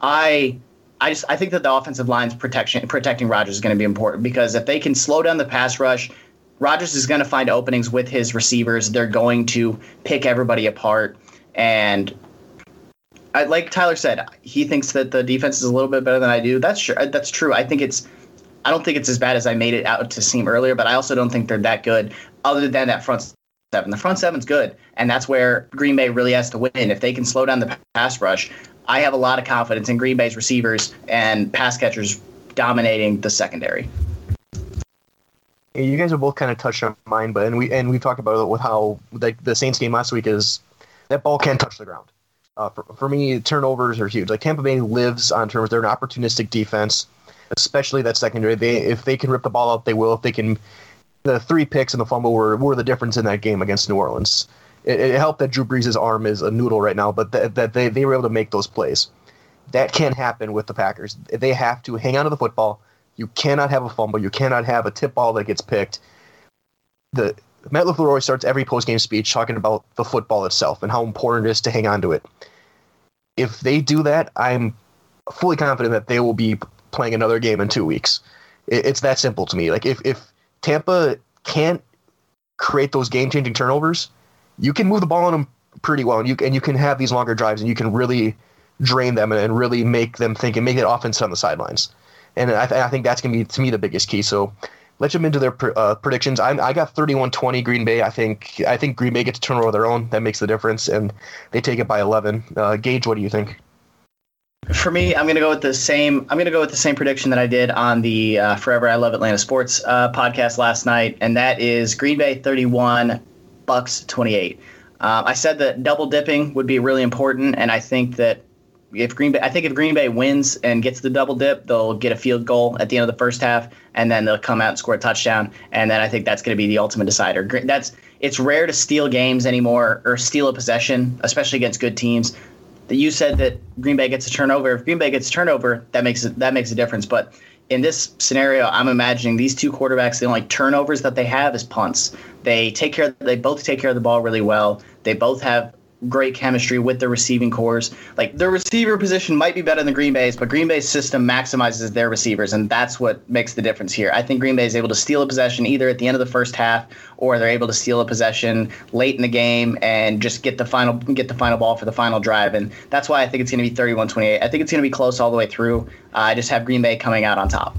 Speaker 3: I I just I think that the offensive line's protection protecting Rodgers is going to be important because if they can slow down the pass rush, Rodgers is going to find openings with his receivers. They're going to pick everybody apart, and I, like Tyler said, he thinks that the defense is a little bit better than I do. That's sure, that's true. I think it's I don't think it's as bad as I made it out to seem earlier, but I also don't think they're that good. Other than that front seven. The front seven's good, and that's where Green Bay really has to win. If they can slow down the pass rush, I have a lot of confidence in Green Bay's receivers and pass catchers dominating the secondary.
Speaker 1: You guys have both kind of touched on mine, but and we and we talked about it with how like the Saints game last week is that ball can't touch the ground. Uh, for, for me, turnovers are huge. Like Tampa Bay lives on turnovers. They're an opportunistic defense, especially that secondary. They if they can rip the ball out, they will. If they can, the three picks and the fumble were were the difference in that game against New Orleans. It, it helped that Drew Brees' arm is a noodle right now, but that, that they they were able to make those plays. That can't happen with the Packers. They have to hang on to the football. You cannot have a fumble. You cannot have a tip ball that gets picked. The Matt LaFleur starts every post-game speech talking about the football itself and how important it is to hang on to it. If they do that, I'm fully confident that they will be playing another game in two weeks. It's that simple to me. Like if, if Tampa can't create those game-changing turnovers, you can move the ball on them pretty well, and you and you can have these longer drives, and you can really drain them and, really make them think and make that offense on the sidelines. And I, th- I think that's going to be to me the biggest key. So let's jump into their uh, predictions. I, I got 31-20 Green Bay. I think I think Green Bay gets a turnover of their own. That makes the difference, and they take it by 11. Uh, Gage, what do you think?
Speaker 3: For me, I'm going to go with the same. I'm going to go with the same prediction that I did on the uh, Forever I Love Atlanta Sports uh, podcast last night, and that is Green Bay 31, Bucks 28. Uh, I said that double dipping would be really important, and I think that if Green Bay, I think if Green Bay wins and gets the double dip, they'll get a field goal at the end of the first half, and then they'll come out and score a touchdown, and then I think that's going to be the ultimate decider. That's it's rare to steal games anymore or steal a possession, especially against good teams. That you said that Green Bay gets a turnover. If Green Bay gets a turnover, that makes it, that makes a difference. But in this scenario, I'm imagining these two quarterbacks. The only turnovers that they have is punts. They take care. They both take care of the ball really well. They both have great chemistry with the receiving cores. Like their receiver position might be better than Green Bay's, but Green Bay's system maximizes their receivers, and that's what makes the difference here. I think Green Bay is able to steal a possession either at the end of the first half, or they're able to steal a possession late in the game and just get the final get the final ball for the final drive. And that's why I think it's going to be 31-28. I think it's going to be close all the way through. Uh, I just have Green Bay coming out on top.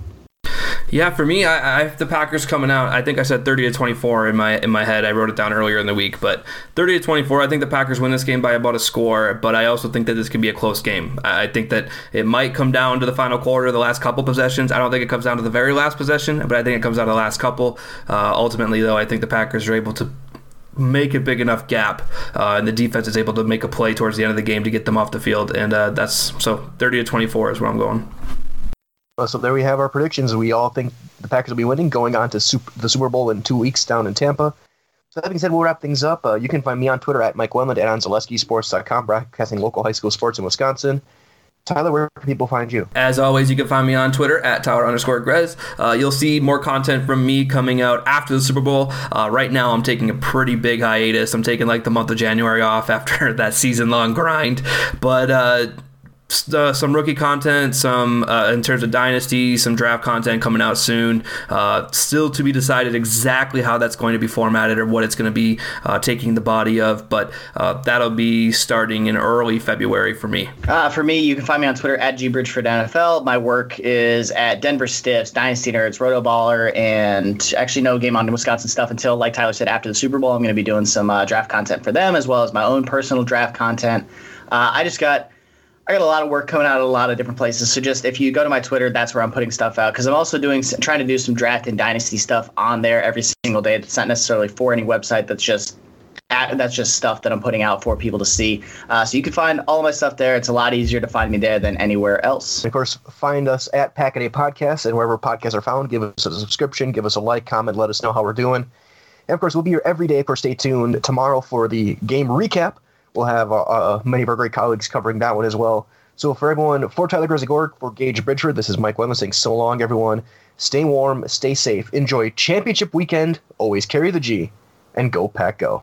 Speaker 2: Yeah, for me, I, I the Packers coming out. I think I said 30 to 24 in my in my head. I wrote it down earlier in the week, but 30 to 24. I think the Packers win this game by about a score, but I also think that this could be a close game. I think that it might come down to the final quarter, the last couple possessions. I don't think it comes down to the very last possession, but I think it comes down to the last couple. Uh, ultimately, though, I think the Packers are able to make a big enough gap, uh, and the defense is able to make a play towards the end of the game to get them off the field, and uh, that's so 30 to 24 is where I'm going.
Speaker 1: Uh, so there we have our predictions. We all think the Packers will be winning, going on to super, the Super Bowl in two weeks down in Tampa. So that being said, we'll wrap things up. Uh, you can find me on Twitter at Mike Wendlandt and on ZaleskiSports.com, broadcasting local high school sports in Wisconsin. Tyler, where can people find you?
Speaker 2: As always, you can find me on Twitter at Tyler underscore Grez. Uh, you'll see more content from me coming out after the Super Bowl. Uh, right now, I'm taking a pretty big hiatus. I'm taking like the month of January off after that season long grind. But uh, some rookie content, some uh, in terms of dynasty, some draft content coming out soon. Uh, still to be decided exactly how that's going to be formatted or what it's going to be uh, taking the body of, but uh, that'll be starting in early February for me.
Speaker 3: Uh, for me, you can find me on Twitter at gbridgfordnfl. My work is at Denver Stiffs, Dynasty Nerds, Roto Baller, and actually no game on Wisconsin stuff until, like Tyler said, after the Super Bowl. I'm going to be doing some draft content for them as well as my own personal draft content. I just got I got a lot of work coming out of a lot of different places. So just if you go to my Twitter, that's where I'm putting stuff out because I'm also doing trying to do some draft and dynasty stuff on there every single day. It's not necessarily for any website. That's just that's just stuff that I'm putting out for people to see. Uh, so you can find all my stuff there. It's a lot easier to find me there than anywhere else.
Speaker 1: And Of course, find us at Packaday Podcast and wherever podcasts are found. Give us a subscription, give us a like, comment, let us know how we're doing. And of course, we'll be here every day. Of course, stay tuned tomorrow for the game recap We'll have uh, many of our great colleagues covering that one as well. So for everyone, for Tyler Grzegorek, for Gage Bridgford, this is Mike Wendlandt saying so long, everyone. Stay warm, stay safe, enjoy championship weekend, always carry the G, and go Pack Go.